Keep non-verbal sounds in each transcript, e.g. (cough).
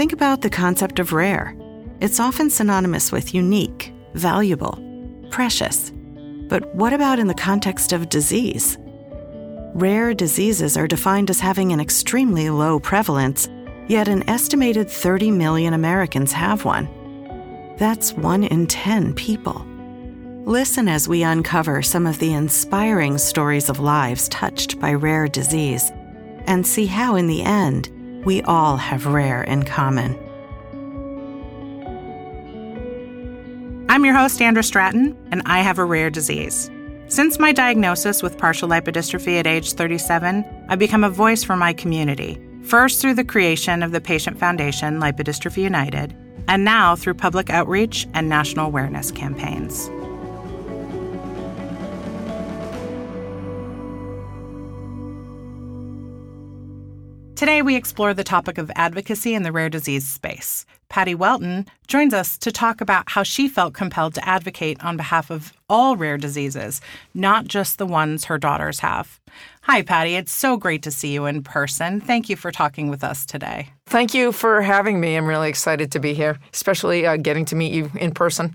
Think about the concept of rare. It's often synonymous with unique, valuable, precious. But what about in the context of disease? Rare diseases are defined as having an extremely low prevalence, yet an estimated 30 million Americans have one. That's one in 10 people. Listen as we uncover some of the inspiring stories of lives touched by rare disease and see how, in the end, we all have rare in common. I'm your host, Andra Stratton, and I have a rare disease. Since my diagnosis with partial lipodystrophy at age 37, I've become a voice for my community, first through the creation of the Patient Foundation Lipodystrophy United, and now through public outreach and national awareness campaigns. Today, we explore the topic of advocacy in the rare disease space. Patty Weltin joins us to talk about how she felt compelled to advocate on behalf of all rare diseases, not just the ones her daughters have. Hi, Patty. It's so great to see you in person. Thank you for talking with us today. Thank you for having me. I'm really excited to be here, especially uh, getting to meet you in person.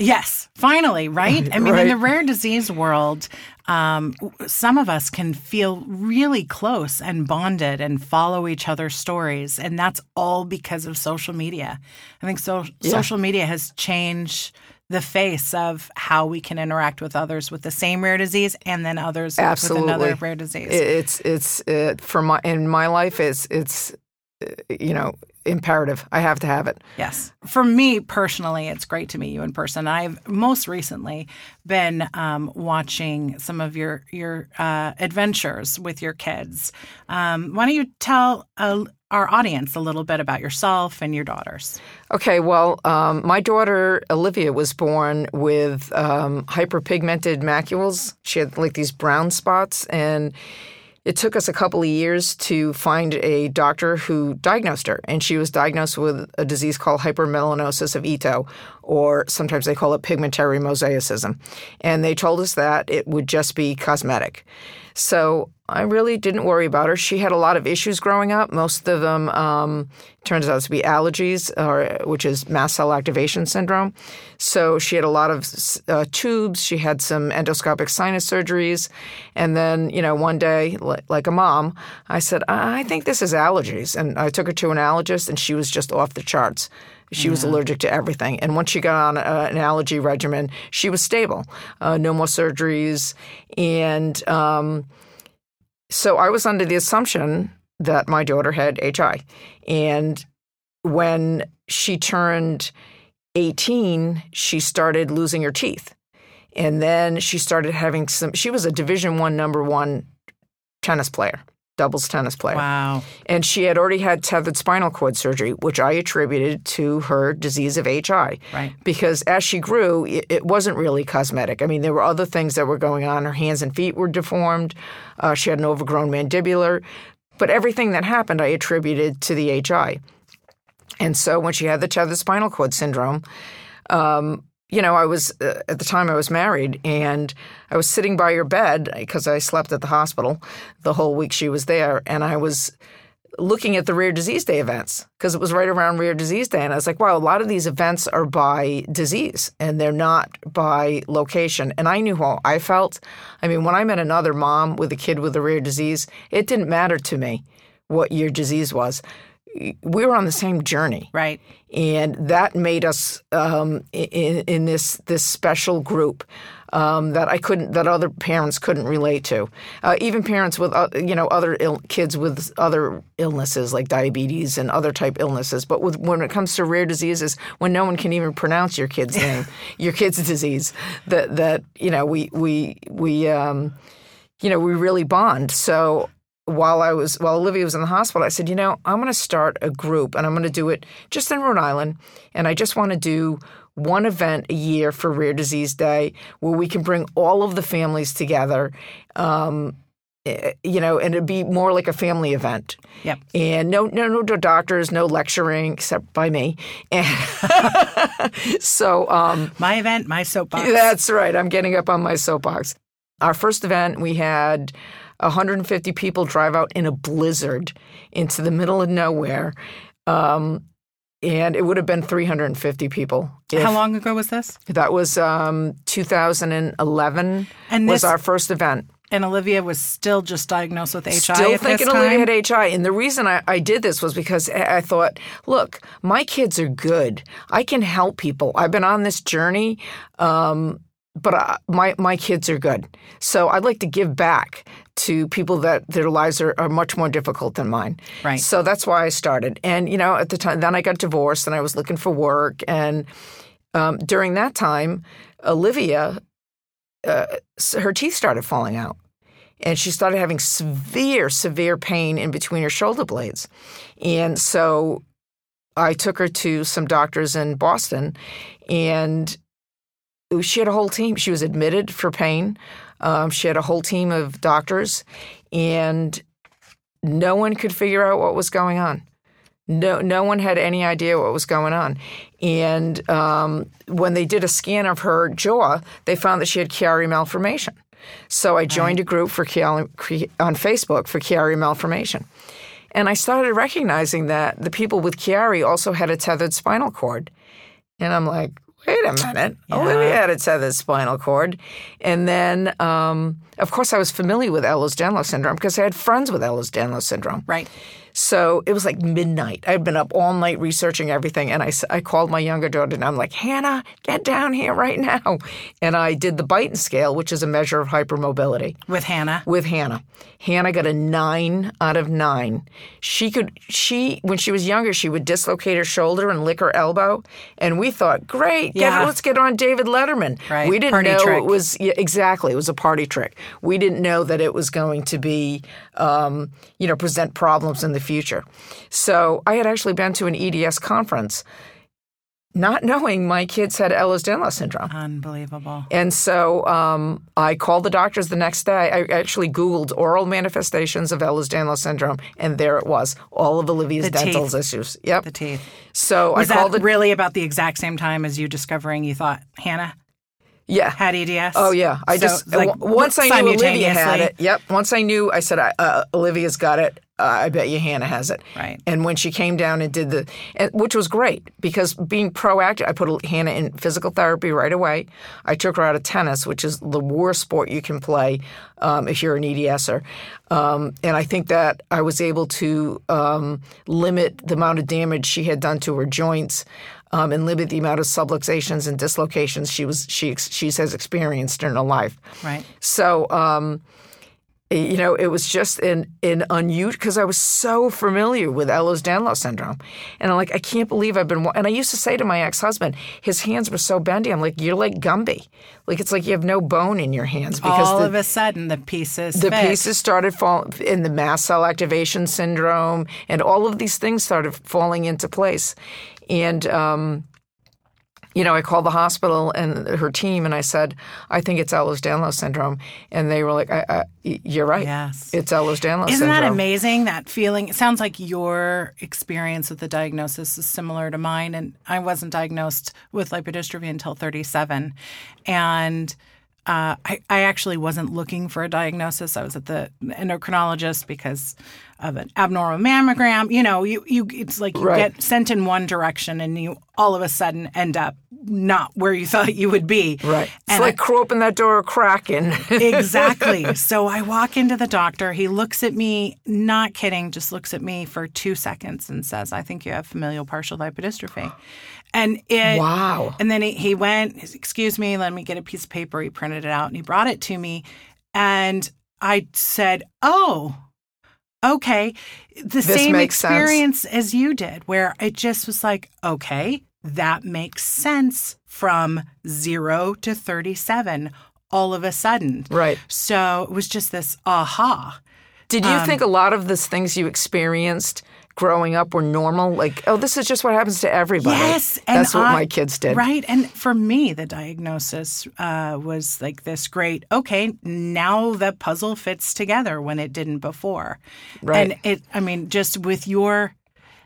Yes, finally, right? (laughs) I mean, Right. in the rare disease world, um, some of us can feel really close and bonded and follow each other's stories. And that's all because of social media. I think so, Yeah. social media has changed the face of how we can interact with others with the same rare disease and then others Absolutely, with another rare disease. It's it's uh, for my in my life. It's it's uh, you know imperative. I have to have it. Yes. For me personally, it's great to meet you in person. I've most recently been um, watching some of your your uh, adventures with your kids. Um, why don't you tell uh, our audience a little bit about yourself and your daughters? Okay, well, um, my daughter Olivia was born with um, hyperpigmented macules. She had like these brown spots, and it took us a couple of years to find a doctor who diagnosed her. And she was diagnosed with a disease called hypermelanosis of Ito, or sometimes they call it pigmentary mosaicism. And they told us that it would just be cosmetic. So I really didn't worry about her. She had a lot of issues growing up. Most of them um, turns out to be allergies, or which is mast cell activation syndrome. So she had a lot of uh, tubes. She had some endoscopic sinus surgeries, and then you know one day, li- like a mom, I said, "I think this is allergies," and I took her to an allergist, and she was just off the charts. She was allergic to everything. And once she got on uh, an allergy regimen, she was stable. Uh, no more surgeries. And um, so I was under the assumption that my daughter had HI. And when she turned 18, she started losing her teeth. And then she started having some, she was a Division One number one tennis player, doubles tennis player. Wow. And she had already had tethered spinal cord surgery, which I attributed to her disease of HI. Right. Because as she grew, it, it wasn't really cosmetic. I mean, there were other things that were going on. Her hands and feet were deformed. Uh, she had an overgrown mandibular. But everything that happened, I attributed to the HI. And so when she had the tethered spinal cord syndrome, um, you know, I was uh, at the time I was married, and I was sitting by her bed because I slept at the hospital the whole week she was there, and I was looking at the Rare Disease Day events because it was right around Rare Disease Day, and I was like, wow, a lot of these events are by disease and they're not by location. And I knew how I felt. I mean, when I met another mom with a kid with a rare disease, it didn't matter to me what your disease was. We were on the same journey Right. and that made us um, in, in this this special group um, that I couldn't that other parents couldn't relate to. Uh, even parents with uh, you know other Ill, kids with other illnesses like diabetes and other type illnesses. But with, when it comes to rare diseases, when no one can even pronounce your kid's (laughs) name, your kid's disease, that that you know we we we um, you know we really bond. So while I was while Olivia was in the hospital, I said, you know, I'm going to start a group, and I'm going to do it just in Rhode Island, and I just want to do one event a year for Rare Disease Day where we can bring all of the families together. Um, eh, you know, and it'd be more like a family event. Yep. And no, no, no doctors, no lecturing except by me. And (laughs) so, um, My event, my soapbox. that's right. I'm getting up on my soapbox. Our first event, we had 150 people drive out in a blizzard into the middle of nowhere. Um, and it would have been 350 people. How long ago was this? That was um, 2011 And was our first event. And Olivia was still just diagnosed with HI Still thinking this time. Olivia had HI. And the reason I, I did this was because I I thought, look, my kids are good. I can help people. I've been on this journey, um, but I, my, my kids are good. So I'd like to give back to people that their lives are, are much more difficult than mine. Right. So that's why I started. And, you know, at the time, then I got divorced and I was looking for work. And um, during that time, Olivia, uh, her teeth started falling out. And she started having severe, severe pain in between her shoulder blades. And so I took her to some doctors in Boston, and she had a whole team. She was admitted for pain. Um, she had a whole team of doctors, and no one could figure out what was going on. No, no one had any idea what was going on. And um, when they did a scan of her jaw, they found that she had Chiari malformation. So I joined a group for Chiari, on Facebook for Chiari malformation. And I started recognizing that the people with Chiari also had a tethered spinal cord. And I'm like, wait a minute. Olivia had a tethered spinal cord. And then, um, of course, I was familiar with Ehlers-Danlos syndrome because I had friends with Ehlers-Danlos syndrome. Right. So it was like midnight. I'd been up all night researching everything, and I, I called my younger daughter, and I'm like, Hannah, get down here right now. And I did the Beighton scale, which is a measure of hypermobility With Hannah. with Hannah. Hannah got a nine out of nine. She could she when she was younger she would dislocate her shoulder and lick her elbow, and we thought, great, get- Yeah. let's get on David Letterman. Right, We didn't party know trick. it was yeah, exactly it was a party trick. We didn't know that it was going to be um, you know present problems in the future. So I had actually been to an EDS conference. Not knowing my kids had Ehlers-Danlos syndrome. Unbelievable. And so um, I called the doctors the next day. I actually Googled oral manifestations of Ehlers-Danlos syndrome, and there it was, all of Olivia's The dental teeth. issues. Yep. The teeth. So Was I called it. really about the exact same time as you discovering you thought Hannah yeah. had EDS? Oh yeah. I So, just like, once I knew Olivia had it. Yep. Once I knew, I said, I- uh, Olivia's got it. I bet you Hannah has it. Right. And when she came down and did the, and, which was great because being proactive, I put Hannah in physical therapy right away. I took her out of tennis, which is the worst sport you can play um, if you're an EDSer. Um, and I think that I was able to um, limit the amount of damage she had done to her joints. Um, and limit the amount of subluxations and dislocations she was she she has experienced in her life. Right. So, um, you know, it was just an an unusual because I was so familiar with Ehlers-Danlos syndrome, and I'm like, I can't believe I've been. wa-" And I used to say to my ex-husband, his hands were so bendy. I'm like, you're like Gumby, like it's like you have no bone in your hands because All the, of a sudden, the pieces the fit. pieces started falling in the mast cell activation syndrome, and all of these things started falling into place. And um, you know, I called the hospital and her team, and I said, "I think it's Ehlers-Danlos syndrome," and they were like, I, I, "You're right. Yes. it's Ehlers-Danlos Isn't syndrome." that amazing? That feeling. It sounds like your experience with the diagnosis is similar to mine. And I wasn't diagnosed with lipodystrophy until 37. And uh, I, I actually wasn't looking for a diagnosis. I was at the endocrinologist because of an abnormal mammogram. You know, you, you it's like you Right. get sent in one direction and you all of a sudden end up not where you (laughs) thought you would be. Right. It's And like crow open that door cracking. (laughs) exactly. So I walk into the doctor. He looks at me, not kidding, just looks at me for two seconds and says, I think you have familial partial lipodystrophy. And it, Wow. And then he, he went, excuse me, let me get a piece of paper. He printed it out and he brought it to me. And I said, oh, okay. The same makes sense. experience as you did, where it just was like, okay, that makes sense from zero to 37 all of a sudden. Right. So it was just this aha. Did Um, you think a lot of the things you experienced growing up were normal? Like, oh, this is just what happens to everybody. Yes, and that's what I- my kids did. Right. And for me, the diagnosis uh, was like this great, okay, now the puzzle fits together when it didn't before. Right. And it, I mean, just with your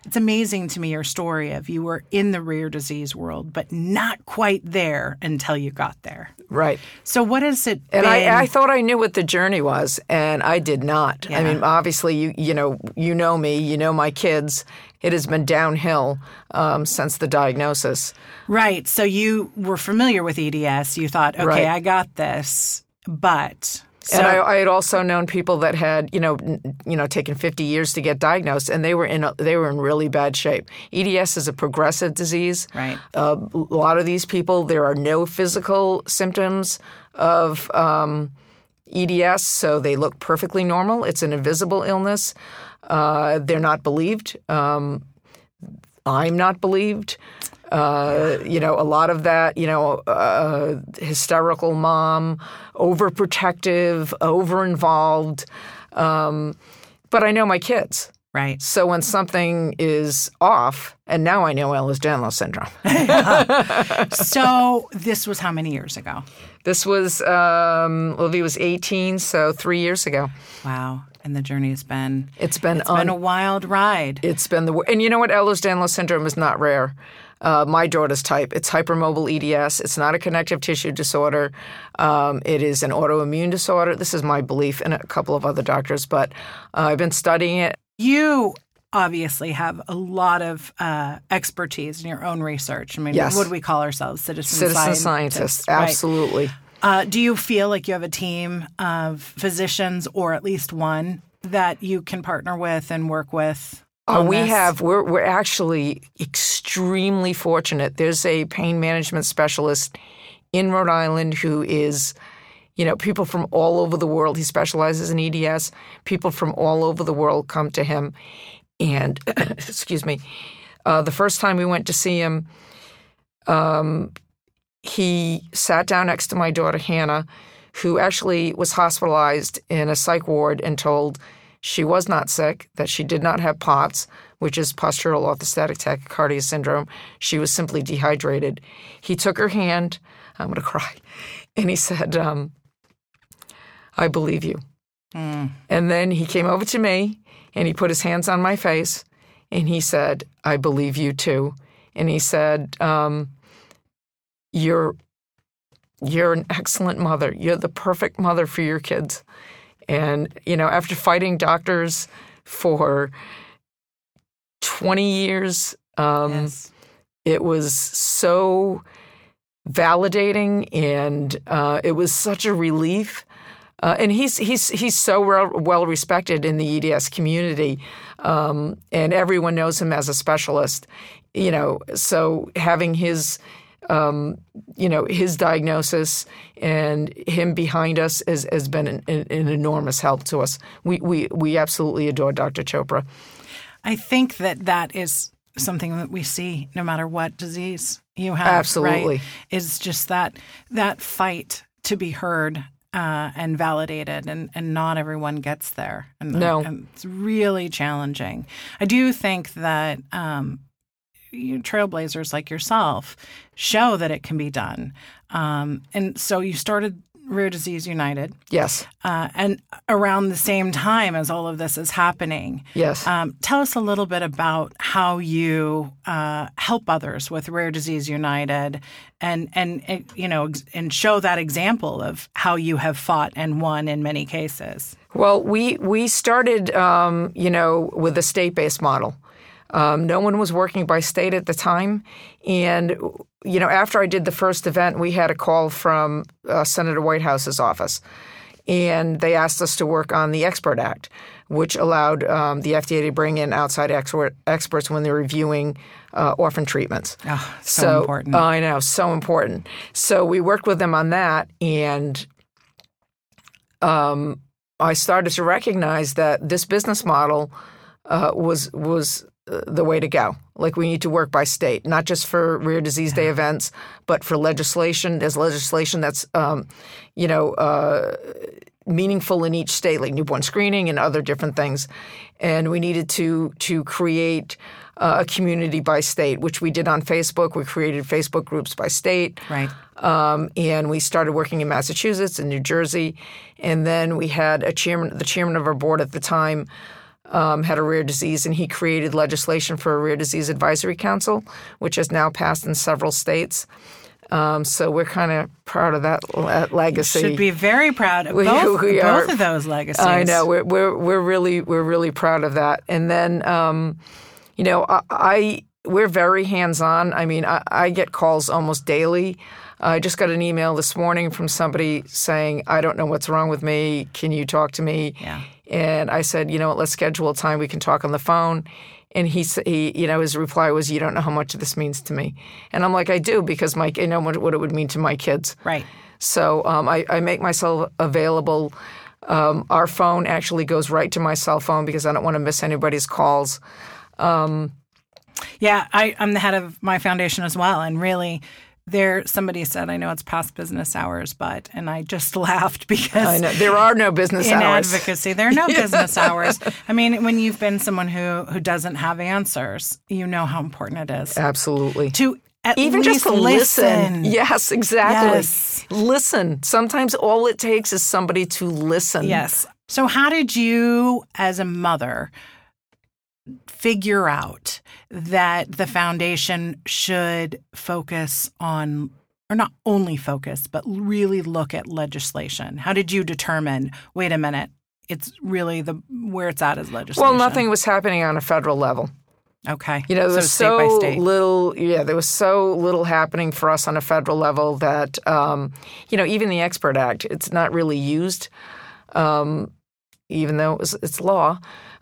it's amazing to me your story of you were in the rare disease world, but not quite there until you got there. Right. So what is it? And I, I thought I knew what the journey was, and I did not. I mean, obviously, you you know you know me, you know my kids. It has been downhill um, since the diagnosis. right. So you were familiar with EDS. You thought, okay, Right. I got this, but so, and I, I had also known people that had, you know, n- you know, taken 50 years to get diagnosed, and they were in a, they were in really bad shape. EDS is a progressive disease. Right. Uh, a lot of these people, there are no physical symptoms of um, EDS, so they look perfectly normal. It's an invisible illness. Uh, they're not believed. Um, I'm not believed. Uh, you know, a lot of that, you know, uh, hysterical mom, overprotective, over involved. Um, but I know my kids. right. So when something is off, and now I know Ehlers-Danlos syndrome. (laughs) so this was how many years ago? This was um, Olivia was 18, so three years ago. Wow. And the journey has been It's been it's been un- a wild ride. it's been the and you know what Ehlers-Danlos syndrome is not rare. Uh, my daughter's type. It's hypermobile EDS. It's not a connective tissue disorder. Um, it is an autoimmune disorder. This is my belief, and a couple of other doctors. But uh, I've been studying it. You obviously have a lot of uh, expertise in your own research. I mean, Yes. what do we call ourselves? Citizen, Citizen scientists. scientists, right? absolutely. Uh, do you feel like you have a team of physicians, or at least one, that you can partner with and work with? Uh, we this? have. We're we're actually extremely fortunate. There's a pain management specialist in Rhode Island who is, you know, people from all over the world. He specializes in EDS. People from all over the world come to him, and (coughs) excuse me. Uh, the first time we went to see him, um, he sat down next to my daughter Hannah, who actually was hospitalized in a psych ward and told she was not sick, that she did not have POTS, which is postural orthostatic tachycardia syndrome. She was simply dehydrated. He took her hand, I'm going to cry, (laughs) and he said, um, I believe you. And then he came over to me and he put his hands on my face and he said, I believe you too. And he said, um, You're you're an excellent mother. You're the perfect mother for your kids. And, you know, after fighting doctors for 20 years, um, Yes. it was so validating and uh, it was such a relief. Uh, and he's he's he's so well, well respected in the EDS community, um, and everyone knows him as a specialist. You know, so having his um, you know his diagnosis and him behind us has, has been an, an, enormous help to us. We we we absolutely adore Dr. Chopra. I think that that is something that we see no matter what disease you have. Absolutely. right? Is just that that fight to be heard uh, and validated, and, and not everyone gets there. And, No. and it's really challenging. I do think that um, you trailblazers like yourself show that it can be done. Um, and so you started Rare Disease United, Yes, uh, and around the same time as all of this is happening. yes. Um, tell us a little bit about how you uh, help others with Rare Disease United, and and you know, ex- and show that example of how you have fought and won in many cases. Well, we we started, um, you know, with a state-based model. Um, no one was working by state at the time, and you know, after I did the first event, we had a call from uh, Senator Whitehouse's office, and they asked us to work on the Expert Act, which allowed um, the FDA to bring in outside expert, experts when they're reviewing uh, orphan treatments. Oh, so, important. I know, so important. So we worked with them on that, and um, I started to recognize that this business model uh, was was the way to go. Like we need to work by state, not just for Rare Disease Day events, but for legislation. There's legislation that's um, you know. Uh, meaningful in each state, like newborn screening and other different things. And we needed to to create uh, a community by state, which we did on Facebook. We created Facebook groups by state. right. Um, and we started working in Massachusetts and New Jersey, and then we had a chairman, the chairman of our board at the time, um, had a rare disease, and he created legislation for a rare disease advisory council, which has now passed in several states. Um, so we're kind of proud of that le- legacy. Should be very proud of We- both, (laughs) we both are. of those legacies. I know we're we're we're really we're really proud of that. And then, um, you know, I, I we're very hands on. I mean, I, I get calls almost daily. I just got an email this morning from somebody saying, "I don't know what's wrong with me. Can you talk to me?" Yeah. And I said, "You know what? Let's schedule a time we can talk on the phone." And he, he, you know, his reply was, "You don't know how much this means to me." And I'm like, "I do because my, I know what, what it would mean to my kids." Right. So um, I, I make myself available. Um, our phone actually goes right to my cell phone because I don't want to miss anybody's calls. Yeah, I, I'm the head of my foundation as well, and really, there somebody said, I know it's past business hours, but and I just (laughs) laughed because I know there are no business hours. in hours. advocacy. There are no (laughs) business hours. I mean, when you've been someone who who doesn't have answers, you know how important it is Absolutely. to at Even least just to listen. listen. Yes, exactly. Yes. Listen. Sometimes all it takes is somebody to listen. Yes. So, how did you, as a mother, figure out that the foundation should focus on, or not only focus, but really look at legislation? How did you determine, wait a minute, it's really the where it's at is legislation? Well, nothing was happening on a federal level. Okay. You know, there so was state so by state. little. Yeah, there was so little happening for us on a federal level that, um, you know, even the Expert Act, it's not really used, um, even though it was, it's law.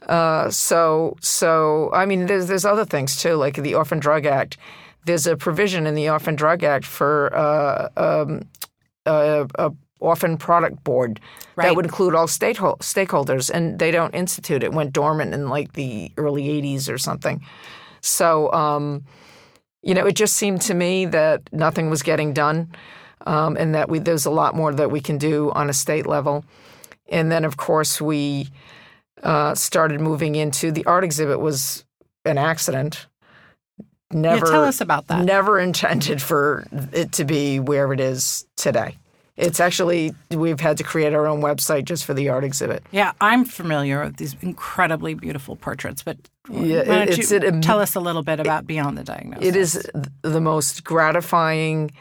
Uh, so, so I mean, there's there's other things too, like the Orphan Drug Act. There's a provision in the Orphan Drug Act for uh, um, a, a orphan product board Right. that would include all stakeho- stakeholders, and they don't institute it. it. Went dormant in like the early '80s or something. So, um, you know, it just seemed to me that nothing was getting done, um, and that we, there's a lot more that we can do on a state level. And then, of course, we uh, started moving into the art exhibit was an accident. Never tell us about that. Never (laughs) intended for it to be where it is today. It's actually we've had to create our own website just for the art exhibit. Yeah, I'm familiar with these incredibly beautiful portraits, but Yeah, why don't it's- you it- tell us a little bit about Beyond the Diagnosis? It is the most gratifying,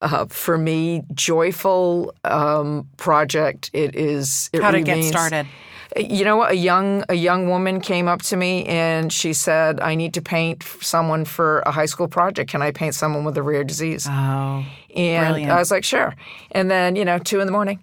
uh, for me, joyful um, project. It is. It How to get started. You know, a young a young woman came up to me and she said, "I need to paint someone for a high school project. Can I paint someone with a rare disease?" Oh, And Brilliant. I was like, sure. And then, you know, two in the morning,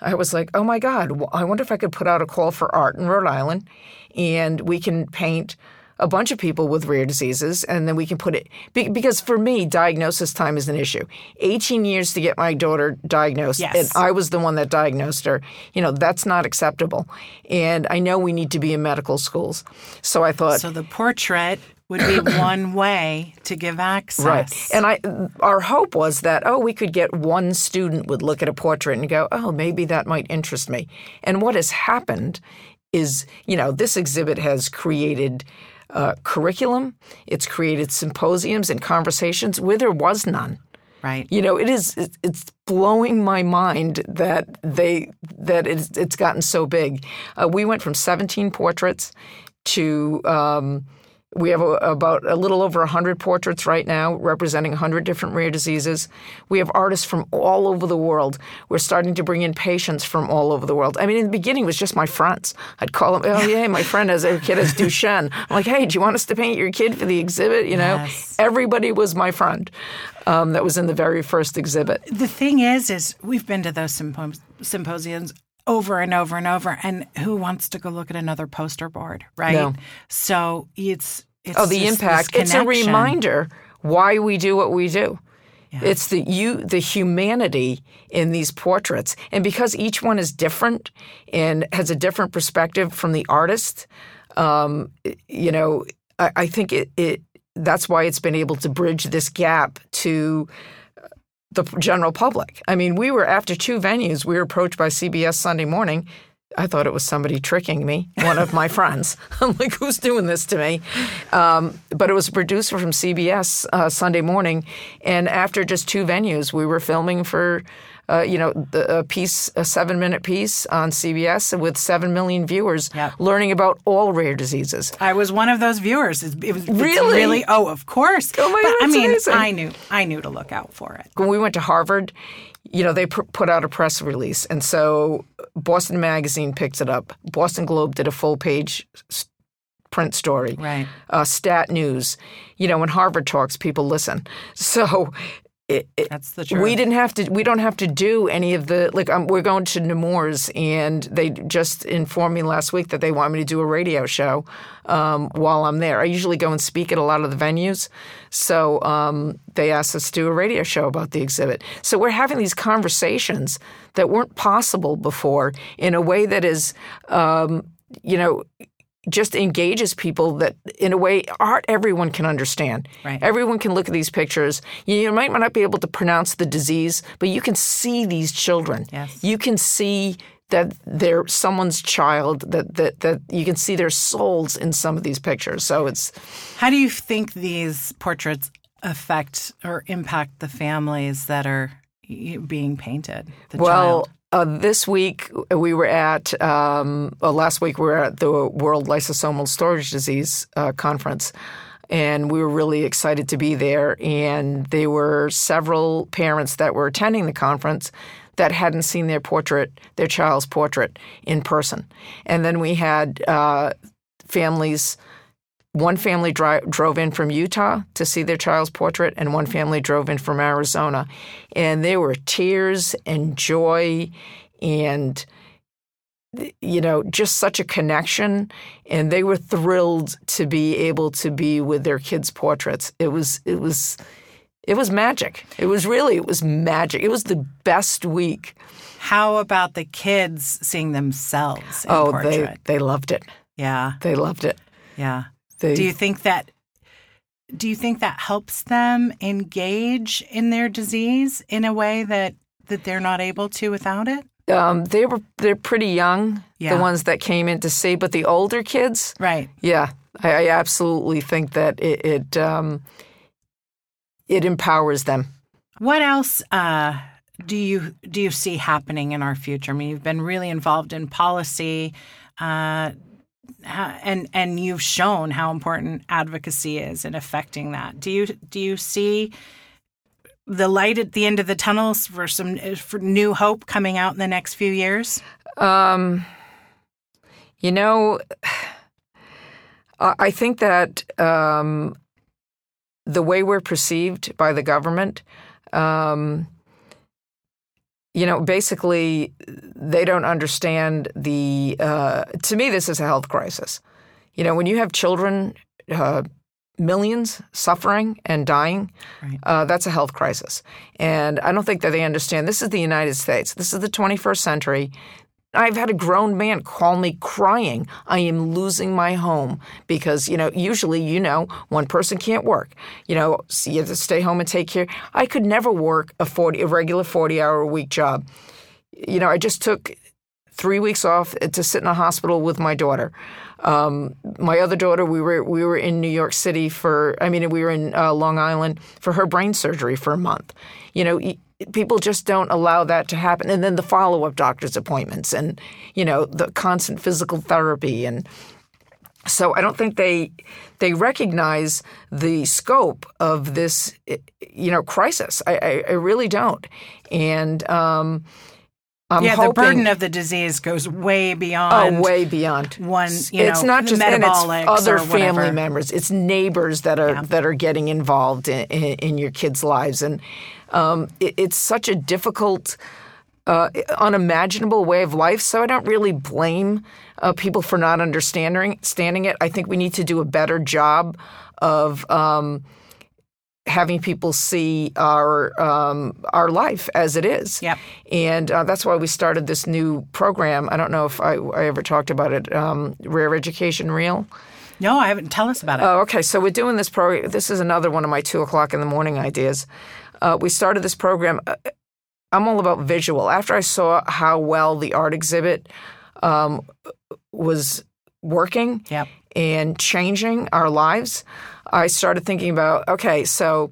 I was like, oh my God, I wonder if I could put out a call for art in Rhode Island and we can paint a bunch of people with rare diseases and then we can put it because for me diagnosis time is an issue 18 years to get my daughter diagnosed Yes. and i was the one that diagnosed her you know that's not acceptable and i know we need to be in medical schools so i thought so the portrait would be (coughs) one way to give access. Right. And I our hope was that oh we could get one student would look at a portrait and go, "Oh, maybe that might interest me." And what has happened is, you know, this exhibit has created uh, curriculum, it's created symposiums and conversations where there was none. right. You know, it is it's blowing my mind that they that it's, it's gotten so big. Uh, we went from 17 portraits to um, we have a, about a little over 100 portraits right now representing 100 different rare diseases. We have artists from all over the world. We're starting to bring in patients from all over the world. I mean, in the beginning, it was just my friends. I'd call them, oh, yeah, my friend has a kid has Duchenne. I'm like, hey, do you want us to paint your kid for the exhibit? You know, Yes. everybody was my friend um, that was in the very first exhibit. The thing is, is we've been to those sympos- symposiums over and over and over, and who wants to go look at another poster board, right? No. So it's, it's Oh, the impact. It's a reminder why we do what we do. It's the you the humanity in these portraits. And because each one is different and has a different perspective from the artist, um, you know, I, I think it, it that's why it's been able to bridge this gap to the general public. I mean, we were after two venues, we were approached by CBS Sunday morning. I thought it was somebody tricking me, one of my (laughs) friends. I'm like, who's doing this to me? Um, but it was a producer from CBS uh, Sunday morning. And after just two venues, we were filming for uh, you know, the, a piece, a seven-minute piece on CBS with seven million viewers, Yep. learning about all rare diseases. I was one of those viewers. It it was Really? really. Oh, of course. Oh my but God, I mean, amazing. I knew, I knew to look out for it. when we went to Harvard, you know, they pr- put out a press release. And so Boston Magazine picked it up. Boston Globe did a full page print story. Right. Uh, Stat News. You know, when Harvard talks, people listen. (laughs) So it, it, That's the truth. we didn't have to. We don't have to do any of the like. Um, we're going to Nemours, and they just informed me last week that they want me to do a radio show um, while I'm there. I usually go and speak at a lot of the venues, so um, they asked us to do a radio show about the exhibit. So we're having these conversations that weren't possible before in a way that is, um, you know. Just engages people that, in a way, art everyone can understand. Right. Everyone can look at these pictures. You, might not be able to pronounce the disease, but you can see these children. Yes. You can see that they're someone's child. That that that you can see their souls in some of these pictures. So it's How do you think these portraits affect or impact the families that are being painted? The well. child? Uh, this week we were at, um, last week we were at the World Lysosomal Storage Disease uh, Conference, and we were really excited to be there. And there were several parents that were attending the conference that hadn't seen their portrait, their child's portrait, in person. And then we had uh, families. One family dri- drove in from Utah to see their child's portrait, and one family drove in from Arizona. And there were tears and joy and, you know, just such a connection. And they were thrilled to be able to be with their kids' portraits. It was, it was, it was magic. It was really, it was magic. It was the best week. How about the kids seeing themselves in oh, portrait? they, they loved it. yeah, They loved it. yeah. They, Do you think that? Do you think that helps them engage in their disease in a way that that they're not able to without it? um, they were they're pretty young, Yeah. the ones that came in to see, but the older kids, Right. yeah, I, I absolutely think that it it, um, it empowers them. What else uh, do you do you see happening in our future? I mean, you've been really involved in policy, uh, and and you've shown how important advocacy is in affecting that. Do you do you see the light at the end of the tunnels for some for new hope coming out in the next few years? Um, you know, (sighs) I think that um, the way we're perceived by the government, um, you know, basically, they don't understand the. Uh, to me, this is a health crisis. You know, when you have children, uh, millions suffering and dying, Right. uh, that's a health crisis. And I don't think that they understand. This is the United States. This is the 21st century. I've had a grown man call me crying. I am losing my home because, you know, usually, you know, one person can't work. You know, so you have to stay home and take care. I could never work a 40, a regular 40 hour a week job. You know, I just took three weeks off to sit in a hospital with my daughter. Um, my other daughter, we were we were in New York City for. I mean, we were in uh, Long Island for her brain surgery for a month. You know, people just don't allow that to happen. And then the follow up doctor's appointments, and you know, the constant physical therapy, and so I don't think they they recognize the scope of this, you know, crisis. I, I, I really don't, and. Um, I'm yeah, the burden of the disease goes way beyond. Oh, way beyond. one. You it's know, not just and it's other family members. It's neighbors that are Yeah. that are getting involved in, in, in your kids' lives, and um, it, it's such a difficult, uh, unimaginable way of life. So I don't really blame uh, people for not understanding standing it. I think we need to do a better job of. Um, having people see our um, our life as it is. Yep. And uh, that's why we started this new program. I don't know if I, I ever talked about it. Um, Rare Education Real. No, I haven't. Tell us about it. Oh, okay. So we're doing this program. This is another one of my two o'clock in the morning ideas. Uh, we started this program. uh, I'm all about visual. After I saw how well the art exhibit um, was working Yep. and changing our lives, I started thinking about okay, so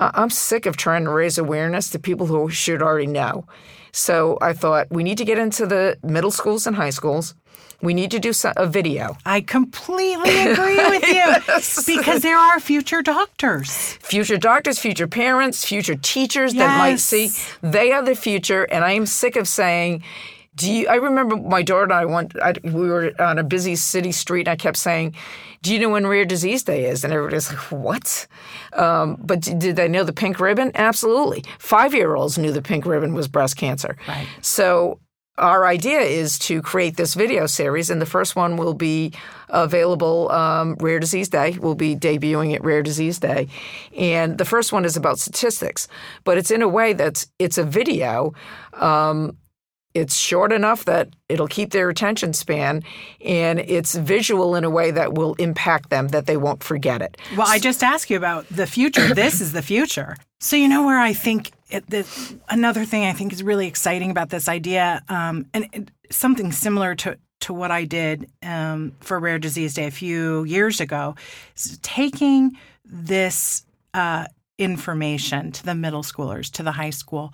I'm sick of trying to raise awareness to people who should already know. So I thought we need to get into the middle schools and high schools. We need to do a video. I completely agree with you (laughs) because there are future doctors. Future doctors, future parents, future teachers that might see they are the future. And I am sick of saying, do you, I remember my daughter and I went, I, we were on a busy city street and I kept saying, do you know when Rare Disease Day is? And everybody's like, what? Um, but did they know the pink ribbon? Absolutely. Five year olds knew the pink ribbon was breast cancer. Right. So our idea is to create this video series, and the first one will be available um, Rare Disease Day. We'll be debuting at Rare Disease Day, and the first one is about statistics, but it's in a way that's it's a video. Um, it's short enough that it'll keep their attention span, and it's visual in a way that will impact them that they won't forget it. Well, I just asked you about the future. (coughs) this is the future. So you know where I think it, the, another thing I think is really exciting about this idea, um, and it, something similar to to what I did um, for Rare Disease Day a few years ago, is taking this uh, information to the middle schoolers, to the high school.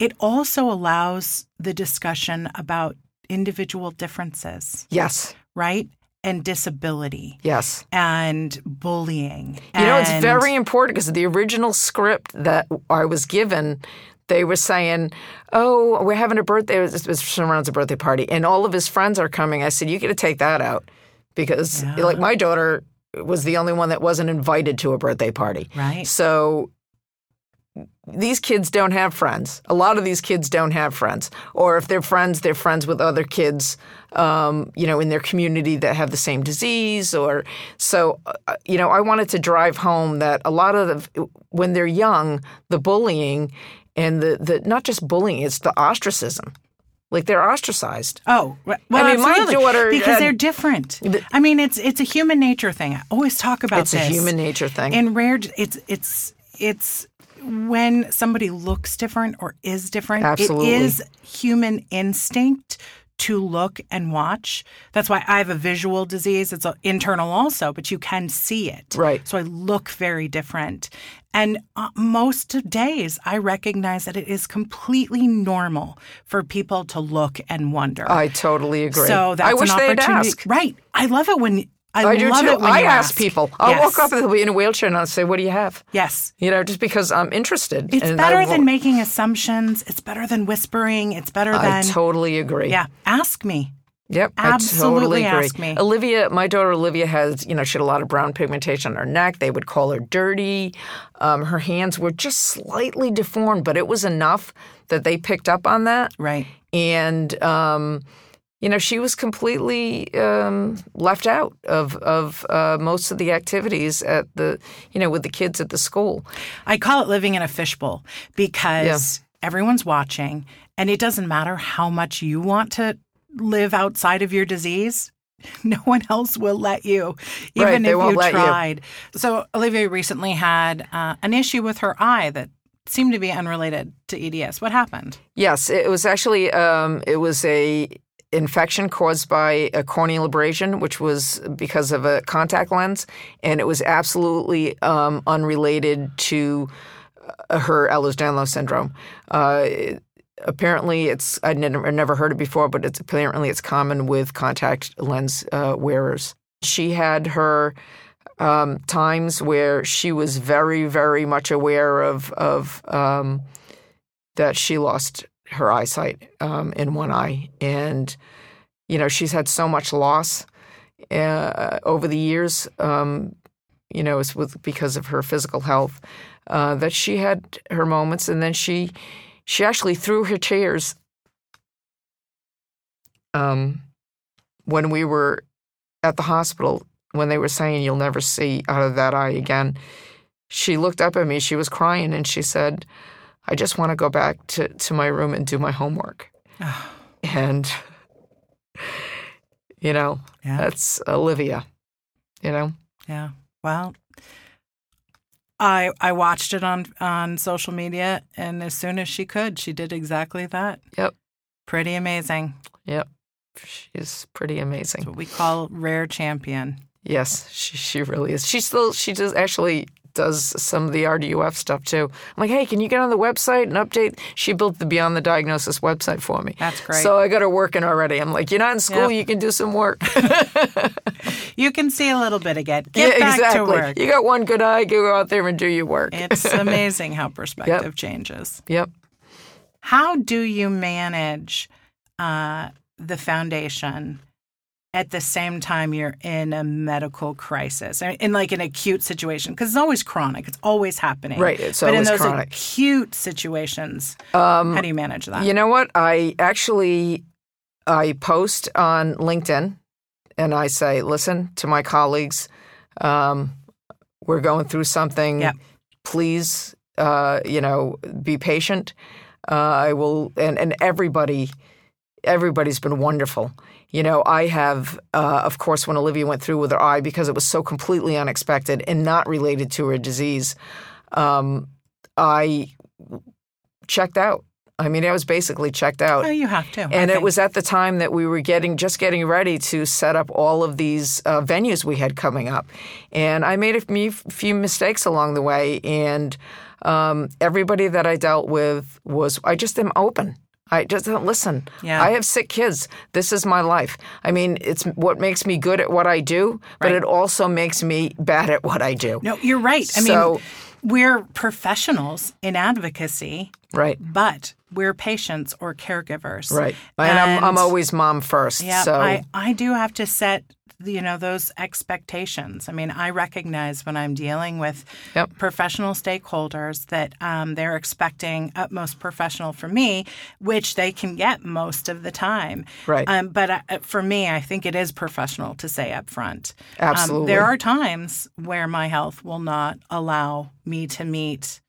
It also allows the discussion about individual differences, Yes, right? And disability yes. and bullying. You know, it's very important because the original script that I was given, they were saying, "Oh, we're having a birthday." It was, it was surrounds a birthday party, and all of his friends are coming. I said, "You got to take that out," because like my daughter was the only one that wasn't invited to a birthday party. Right. So these kids don't have friends. A lot of these kids don't have friends, or if they're friends, they're friends with other kids, um, you know, in their community that have the same disease. Or so, uh, you know, I wanted to drive home that a lot of the, when they're young, the bullying and the the not just bullying, it's the ostracism. Like they're ostracized. Oh, well, I mean, my daughter because had- they're different. I mean, it's it's a human nature thing. I always talk about It's a human nature thing. In rare, it's it's it's when somebody looks different or is different. Absolutely. it is human instinct to look and watch. That's why I have a visual disease. It's internal also, but you can see it. Right. So I look very different. And uh, most days, I recognize that it is completely normal for people to look and wonder. I totally agree. So that's I wish an they'd opportunity. ask. Right. I love it when I, I do love too. I you ask people. I'll Yes. walk up and they'll be in a wheelchair and I'll say, "What do you have?" Yes. You know, just because I'm interested. It's better than making assumptions. It's better than whispering. It's better I than I totally agree. yeah. Ask me. Yep. Absolutely I totally agree. ask me. Olivia, my daughter Olivia has, you know, she had a lot of brown pigmentation on her neck. They would call her dirty. Um, her hands were just slightly deformed, but it was enough that they picked up on that. Right. And um, you know, she was completely um, left out of of uh, most of the activities at the, you know, with the kids at the school. I call it living in a fishbowl because everyone's watching, and it doesn't matter how much you want to live outside of your disease. (laughs) No one else will let you, even Right, if you let you. tried. So Olivia recently had uh, an issue with her eye that seemed to be unrelated to EDS. What happened? Yes, it was actually um, it was a infection caused by a corneal abrasion, which was because of a contact lens, and it was absolutely um, unrelated to uh, her Ehlers-Danlos syndrome. Uh, apparently, it's I never, never heard it before, but it's apparently it's common with contact lens uh, wearers. She had her um, times where she was very, very much aware of of um, that she lost her eyesight um, in one eye, and you know she's had so much loss uh, over the years. Um, you know, it's with because of her physical health uh, that she had her moments, and then she she actually threw her chairs. Um, when we were at the hospital, when they were saying you'll never see out of that eye again, she looked up at me. She was crying, and she said. I just want to go back to, to my room and do my homework. (sighs) and, you know, Yeah. that's Olivia, you know? Yeah. Well, I I watched it on on social media, and as soon as she could, she did exactly that. Yep. Pretty amazing. Yep. She's pretty That's amazing. what we call rare champion. Yes, she, she really is. She still, she does actually does some of the RDUF stuff too. I'm like, hey, can you get on the website and update? She built the Beyond the Diagnosis website for me. That's great. So I got her working already. I'm like, you're not in school, Yep. you can do some work. (laughs) You can see a little bit again. Get yeah, back exactly. to work. You got one good eye, go out there and do your work. It's (laughs) amazing how perspective changes. yep. How do you manage uh, the foundation at the same time you're in a medical crisis, in like an acute situation? Because it's always chronic, it's always happening. Right, it's but in those chronic. acute situations, um, how do you manage that? You know what? I actually I post on LinkedIn and I say, listen to my colleagues. Um, we're going through something. Yep. Please, uh, you know, be patient. Uh, I will, and and everybody, everybody's been wonderful. You know, I have, uh, of course, when Olivia went through with her eye, because it was so completely unexpected and not related to her disease, um, I checked out. I mean, I was basically checked out. oh, you have to. And it was at the time that we were getting just getting ready to set up all of these uh, venues we had coming up, and I made a few- mistakes along the way. And um, everybody that I dealt with was I just am open. I just don't listen. Yeah. I have sick kids. This is my life. I mean, it's what makes me good at what I do, but Right. it also makes me bad at what I do. No, you're right. I So- mean, we're professionals in advocacy, Right. but we're patients or caregivers. Right. And, I'm, I'm always mom first. Yeah, so I, I do have to set you know those expectations. I mean, I recognize when I'm dealing with Yep. professional stakeholders that um, they're expecting utmost professional from me, which they can get most of the time. Right. Um, but uh, for me, I think it is professional to say up front. Um, Absolutely. there are times where my health will not allow me to meet.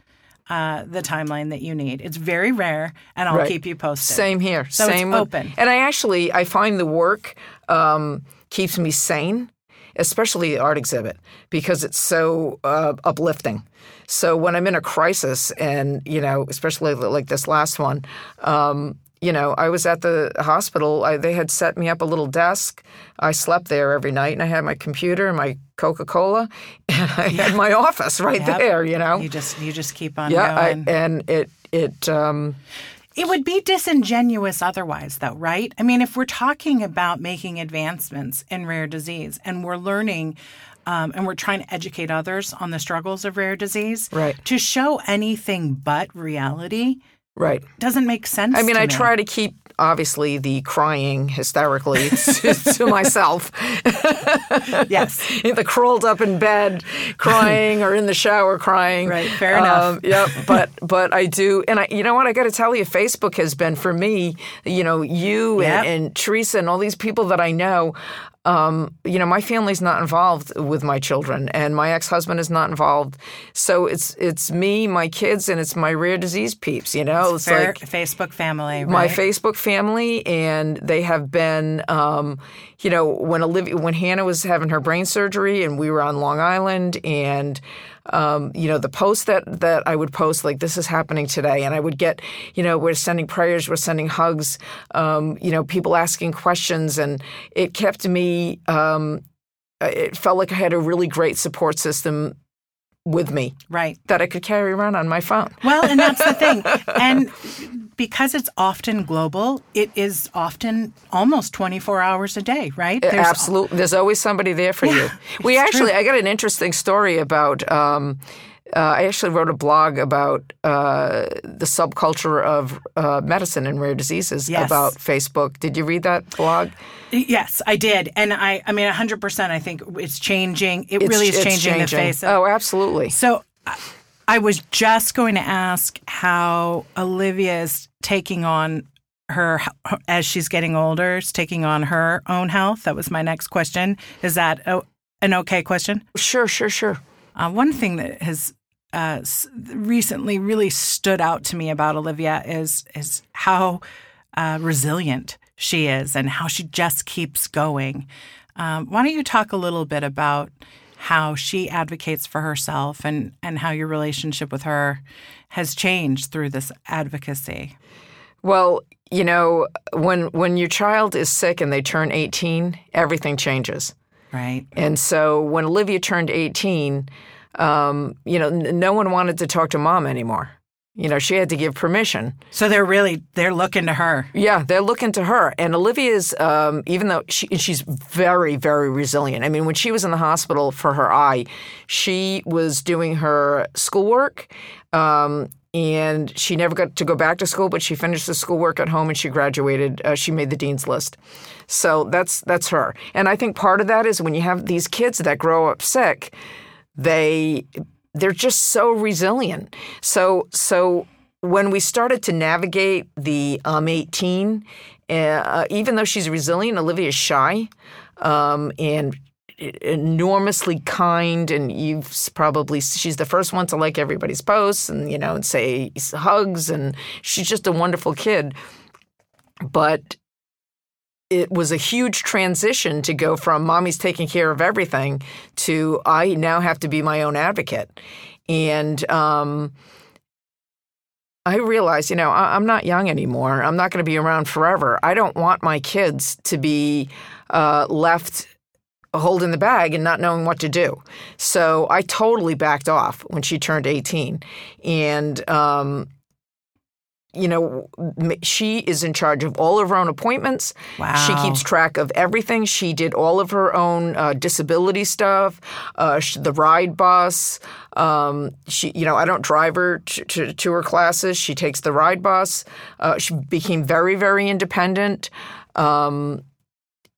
Uh, the timeline that you need. It's very rare, and I'll Right. keep you posted. Same here. So Same open. And I actually I find the work um, keeps me sane, especially the art exhibit because it's so uh, uplifting. So when I'm in a crisis, and you know, especially like this last one. Um, you know, I was at the hospital. I, they had set me up a little desk. I slept there every night, and I had my computer and my Coca Cola, (laughs) and I had my office right (laughs) Yep. there. You know, You just you just keep on yeah, I, and it it um, It would be disingenuous otherwise, though, right? I mean, if we're talking about making advancements in rare disease and we're learning um, and we're trying to educate others on the struggles of rare disease, Right. to show anything but reality right. doesn't make sense. I mean, I me. try to keep obviously the crying hysterically (laughs) to, to myself. Yes. (laughs) the crawled up in bed crying or in the shower crying. Right, fair enough. Um, yep, but but I do, and I, you know what? I got to tell you, Facebook has been for me. You know, you Yep. and, and Teresa and all these people that I know. Um, you know, my family's not involved with my children, and my ex-husband is not involved. So it's it's me, my kids, and it's my rare disease peeps. You know, it's Fair like Facebook family, my? Facebook family, and they have been, um, you know, when Olivia, when Hannah was having her brain surgery, and we were on Long Island, and um, you know, the post that that I would post like this is happening today, and I would get, you know, we're sending prayers, we're sending hugs, um, you know, people asking questions, and it kept me. Um, it felt like I had a really great support system with me right. that I could carry around on my phone. Well, and that's the thing. (laughs) And because it's often global, it is often almost 24 hours a day, right? There's- Absolutely. There's always somebody there for you. (laughs) We actually, true. I got an interesting story about. Um, uh, I actually wrote a blog about uh, the subculture of uh, medicine and rare diseases Yes. about Facebook. Did you read that blog? Yes, I did. And I, I mean, 100%, I think it's changing. It It's- really is it's changing, the face of Oh, absolutely. So I- was just going to ask how Olivia is taking on her as she's getting older, is taking on her own health. That was my next question. Is that a, an okay question? Sure, sure, sure. Uh, one thing that has uh, recently really stood out to me about Olivia is is how uh, resilient she is and how she just keeps going. Um, why don't you talk a little bit about how she advocates for herself and and how your relationship with her has changed through this advocacy? Well, you know, when when your child is sick and they turn 18, everything changes. Right. And so when Olivia turned 18, um, you know, n- no one wanted to talk to mom anymore. You know, she had to give permission. So they're really they're looking to her. Yeah, they're looking to her. And Olivia's, um, even though she, she's very, very resilient. I mean, when she was in the hospital for her eye, she was doing her schoolwork. Um, and she never got to go back to school, but she finished the schoolwork at home and she graduated. Uh, she made the dean's list. So that's that's her. And I think part of that is when you have these kids that grow up sick, they they're just so resilient. So so when we started to navigate the um 18, uh, even though she's resilient, Olivia's shy, um, and enormously kind and you've probably she's the first one to like everybody's posts and you know and say hugs and she's just a wonderful kid but it was a huge transition to go from mommy's taking care of everything to I now have to be my own advocate and um, I realized, you know, I, am not young anymore. I'm not going to be around forever. I don't want my kids to be uh, left holding the bag and not knowing what to do. So I totally backed off when she turned 18. And, um, you know, she is in charge of all of her own appointments. Wow. She keeps track of everything. She did all of her own uh, disability stuff, uh, the ride bus. Um, she, you know, I don't drive her to, to, to, her classes. She takes the ride bus. Uh, she became very, very independent. Um,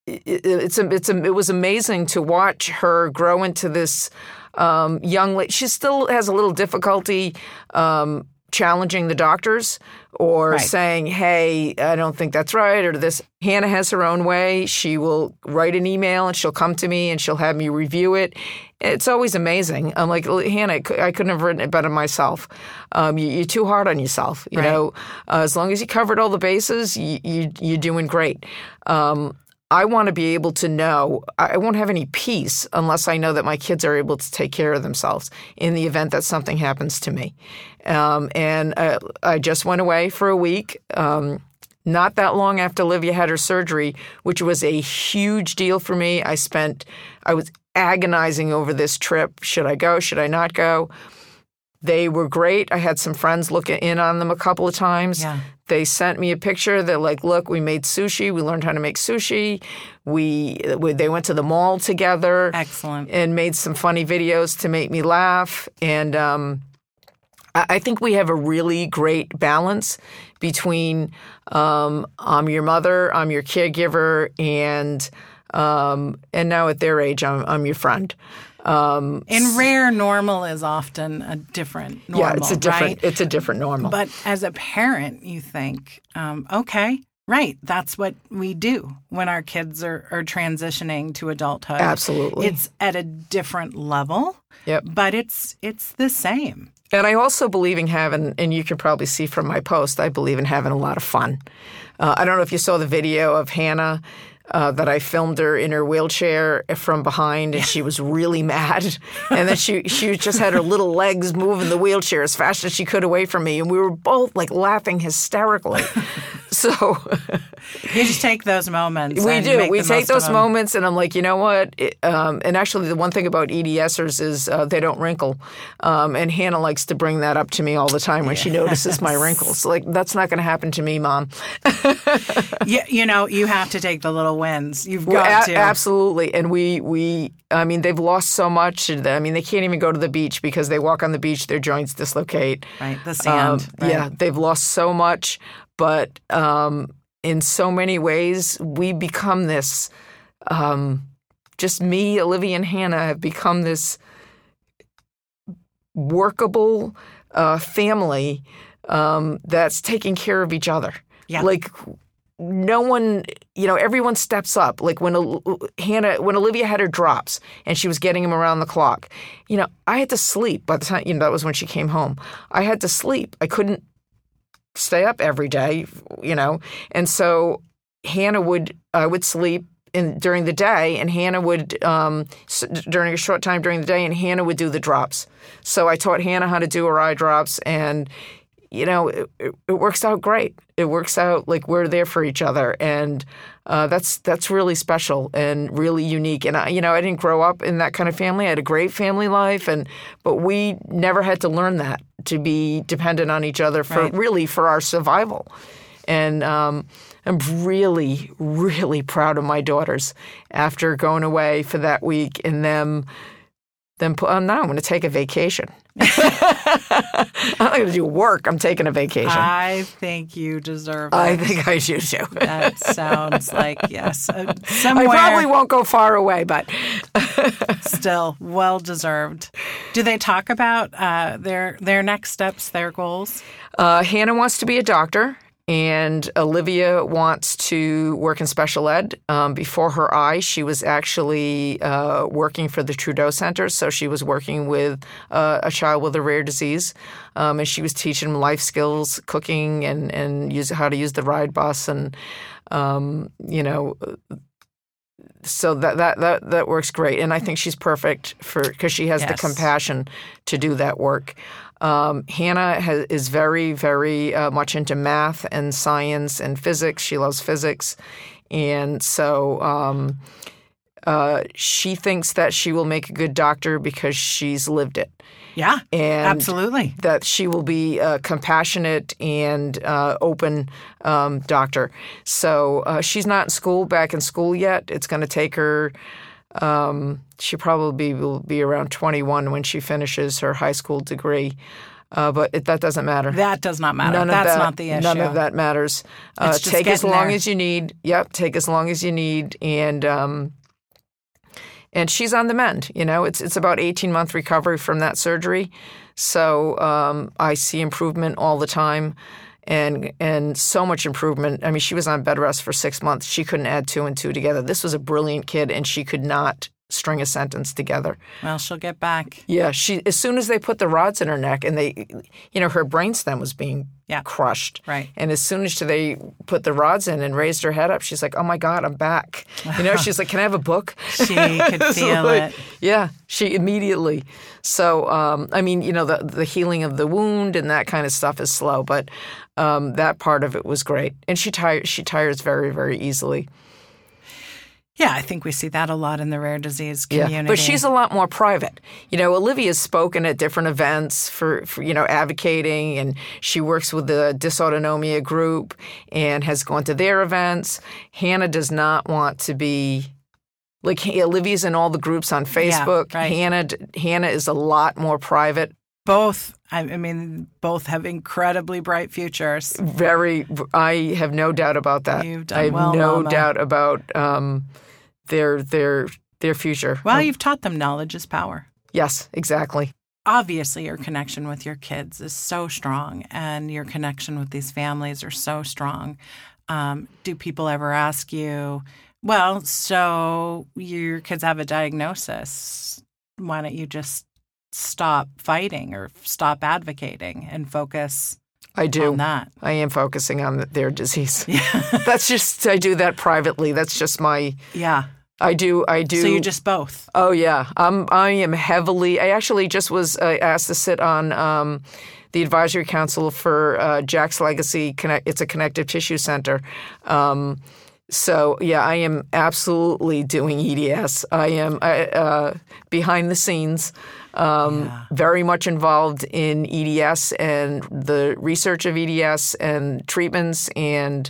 it's a, it's a, it was amazing to watch her grow into this um, young lady. She still has a little difficulty um, challenging the doctors or right. saying, "Hey, I don't think that's right," or this. Hannah has her own way. She will write an email and she'll come to me and she'll have me review it. It's always amazing. I'm like, Hannah, I couldn't have written it better myself. Um, you, are too hard on yourself. You right. know, uh, as long as you covered all the bases, you, you, you're doing great. Um, I want to be able to know I won't have any peace unless I know that my kids are able to take care of themselves in the event that something happens to me. Um, and uh, I just went away for a week. Um, not that long after Olivia had her surgery, which was a huge deal for me. I spent, I was agonizing over this trip. Should I go? Should I not go? They were great. I had some friends look in on them a couple of times. Yeah. They sent me a picture. They're like, "Look, we made sushi. We learned how to make sushi. We, we they went to the mall together. Excellent. And made some funny videos to make me laugh. And um, I, I think we have a really great balance between um, I'm your mother, I'm your caregiver, and um, and now at their age, I'm, I'm your friend. Um, and rare normal is often a different normal. Yeah, it's a different. Right? It's a different normal. But as a parent, you think, um, okay, right, that's what we do when our kids are, are transitioning to adulthood. Absolutely, it's at a different level. Yep. But it's it's the same. And I also believe in having, and you can probably see from my post, I believe in having a lot of fun. Uh, I don't know if you saw the video of Hannah uh, that I filmed her in her wheelchair from behind, and she was really mad. (laughs) And then she she just had her little legs moving the wheelchair as fast as she could away from me, and we were both like laughing hysterically. So you just take those moments. We do. We take those moments, and I'm like, you know what? It, um, and actually, the one thing about EDSers is uh, they don't wrinkle, um, and Hannah likes to bring that up to me all the time when yes. she notices my wrinkles. Like that's not going to happen to me, mom. (laughs) yeah, you know, you have to take the little wins. You've got a- to absolutely. And we we I mean they've lost so much. I mean they can't even go to the beach because they walk on the beach, their joints dislocate. Right, the sand. Um, right. Yeah, they've lost so much, but um, in so many ways we become this. Um, just me, Olivia, and Hannah have become this workable uh, family um, that's taking care of each other. Yeah. Like no one, you know, everyone steps up. Like when Hannah, when Olivia had her drops and she was getting them around the clock, you know, I had to sleep by the time, you know, that was when she came home. I had to sleep. I couldn't stay up every day, you know, and so Hannah would, I would sleep in during the day, and Hannah would um, during a short time during the day, and Hannah would do the drops. So I taught Hannah how to do her eye drops, and you know, it, it, it works out great. It works out like we're there for each other, and uh, that's that's really special and really unique. And I, you know, I didn't grow up in that kind of family. I had a great family life, and but we never had to learn that to be dependent on each other for Right. really for our survival. And um, I'm really, really proud of my daughters after going away for that week and them. Them, pu- oh, now I'm going to take a vacation. (laughs) I'm not going to do work. I'm taking a vacation. I think you deserve it. I think I should too. that sounds like yes. Uh, I probably won't go far away, but (laughs) still well deserved. Do they talk about uh, their their next steps, their goals? uh, Hannah wants to be a doctor, and Olivia wants to work in special ed. Um, before her eyes, she was actually uh, working for the Trudeau Center, so she was working with uh, a child with a rare disease, um, and she was teaching him life skills, cooking, and and use how to use the ride bus, and um, you know. So that, that that that works great, and I think she's perfect for because she has the compassion to do that work. Um, Hannah has, is very, very uh, much into math and science and physics. She loves physics. And so um, uh, she thinks that she will make a good doctor because she's lived it. Yeah, And absolutely. that she will be a compassionate and uh, open um, doctor. So uh, she's not in school, back in school yet. It's going to take her. Um, she probably will be around 21 when she finishes her high school degree, uh, but it, that doesn't matter. That does not matter. None of That's that, not the issue. None of that matters. Uh, take as long there. as you need. Yep, take as long as you need, and um, and she's on the mend. You know, it's it's about eighteen month recovery from that surgery, so um, I see improvement all the time. And and so much improvement. I mean, she was on bed rest for six months. She couldn't add two and two together. This was a brilliant kid, and she could not string a sentence together. Well, she'll get back. Yeah, she as soon as they put the rods in her neck and they, you know, her brainstem was being Yeah. crushed. Right. And as soon as they put the rods in and raised her head up, she's like, "Oh my God, I'm back." You know, she's like, "Can I have a book?" (laughs) She could (laughs) feel like- it. Yeah, she immediately. So, um, I mean, you know, the the healing of the wound and that kind of stuff is slow, but um, that part of it was great. And she tires she tires very very easily. Yeah, I think we see that a lot in the rare disease community. Yeah, but she's a lot more private. You know, Olivia's spoken at different events for, for you know advocating, and she works with the dysautonomia group and has gone to their events. Hannah does not want to be like Olivia's in all the groups on Facebook. right. Hannah Hannah is a lot more private. Both. I I mean, both have incredibly bright futures. Very, I have no doubt about that. You've done I have well, no Mama. doubt about um, their their their future. Well, you've taught them knowledge is power. yes, exactly. obviously your connection with your kids is so strong and your connection with these families are so strong um, do people ever ask you well so your kids have a diagnosis why don't you just stop fighting or stop advocating and focus I do. on that I am focusing on th- their disease. (laughs) (laughs) That's just I do that privately. That's just my yeah I do I do so you just both Oh yeah. I'm I am heavily I actually just was uh, asked to sit on um, the advisory council for uh, Jack's Legacy Connect it's a connective tissue center. Um, so yeah, I am absolutely doing EDS. I am I, uh, behind the scenes, um, very much involved in EDS and the research of EDS and treatments, and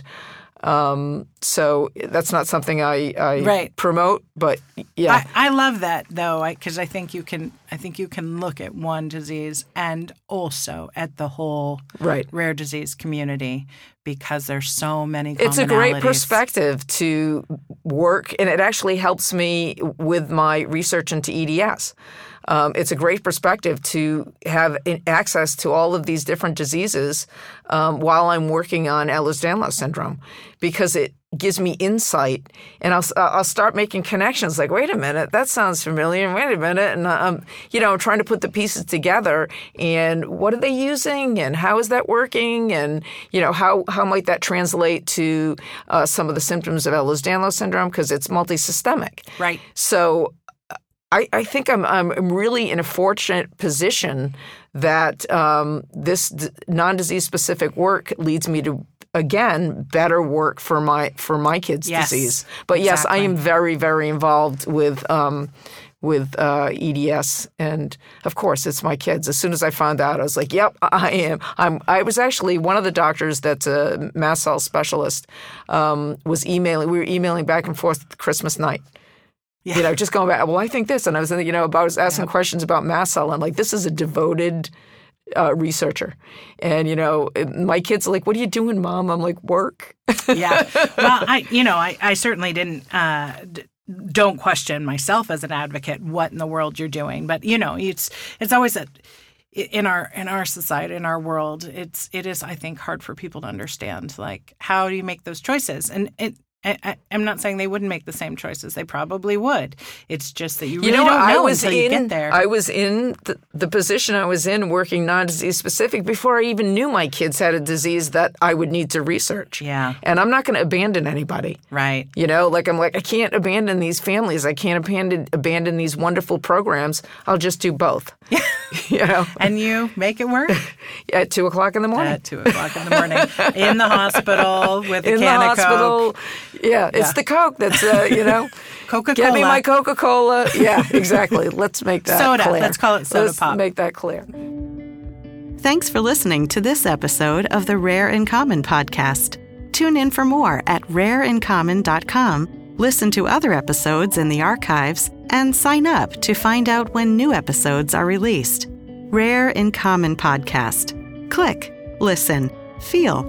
um, so that's not something I, I Right. promote. But yeah, I, I love that though, because I, think you can. I think you can look at one disease and also at the whole right. rare disease community because there's so many. It's a great perspective to work, and it actually helps me with my research into EDS. Um, it's a great perspective to have access to all of these different diseases um, while I'm working on Ehlers-Danlos syndrome, because it gives me insight, and I'll I'll start making connections. Like, wait a minute, that sounds familiar. Wait a minute, and um, you know, I'm trying to put the pieces together. And what are they using, and how is that working, and you know, how how might that translate to uh, some of the symptoms of Ehlers-Danlos syndrome because it's multisystemic. Right. So I, I think I'm I'm really in a fortunate position that um, this d- non-disease specific work leads me to again better work for my for my kids' Yes, disease. But yes, I am very very involved with. Um, with uh, EDS, and of course, it's my kids. As soon as I found out, I was like, "Yep, (laughs) I am." I'm. I was actually one of the doctors that's a mast cell specialist. Um, was emailing. We were emailing back and forth Christmas night. You know, just going back. Well, I think this, and I was, you know, about I was asking questions about mast cell. I'm like, this is a devoted uh, researcher, and you know, my kids are like, "What are you doing, mom?" I'm like, "Work." yeah. Well, I, (laughs) you know, I, I certainly didn't. Uh, d- don't question myself as an advocate what in the world you're doing, but you know, it's it's always a in our in our society in our world it's it is i think hard for people to understand like how do you make those choices and it I, I- I'm not saying they wouldn't make the same choices. They probably would. It's just that you really You know, don't I know was until you in. get there. I was in the, the position I was in, working non-disease specific, before I even knew my kids had a disease that I would need to research. Yeah. and I'm not going to abandon anybody. right. You know, like I'm like I can't abandon these families. I can't abandon abandon these wonderful programs. I'll just do both. (laughs) Yeah. you know, And you make it work (laughs) at two o'clock in the morning. at two o'clock in the morning in the hospital with (laughs) a in the can of hospital, Coke. Yeah, it's Yeah. the Coke that's uh, you know, (laughs) Coca-Cola. Get me my Coca Cola. Yeah, exactly. Let's make that Soda. clear. Let's call it soda Let's pop. Make that clear. Thanks for listening to this episode of the Rare in Common podcast. Tune in for more at rareincommon.com, listen to other episodes in the archives, and sign up to find out when new episodes are released. Rare in Common podcast. Click, listen, feel,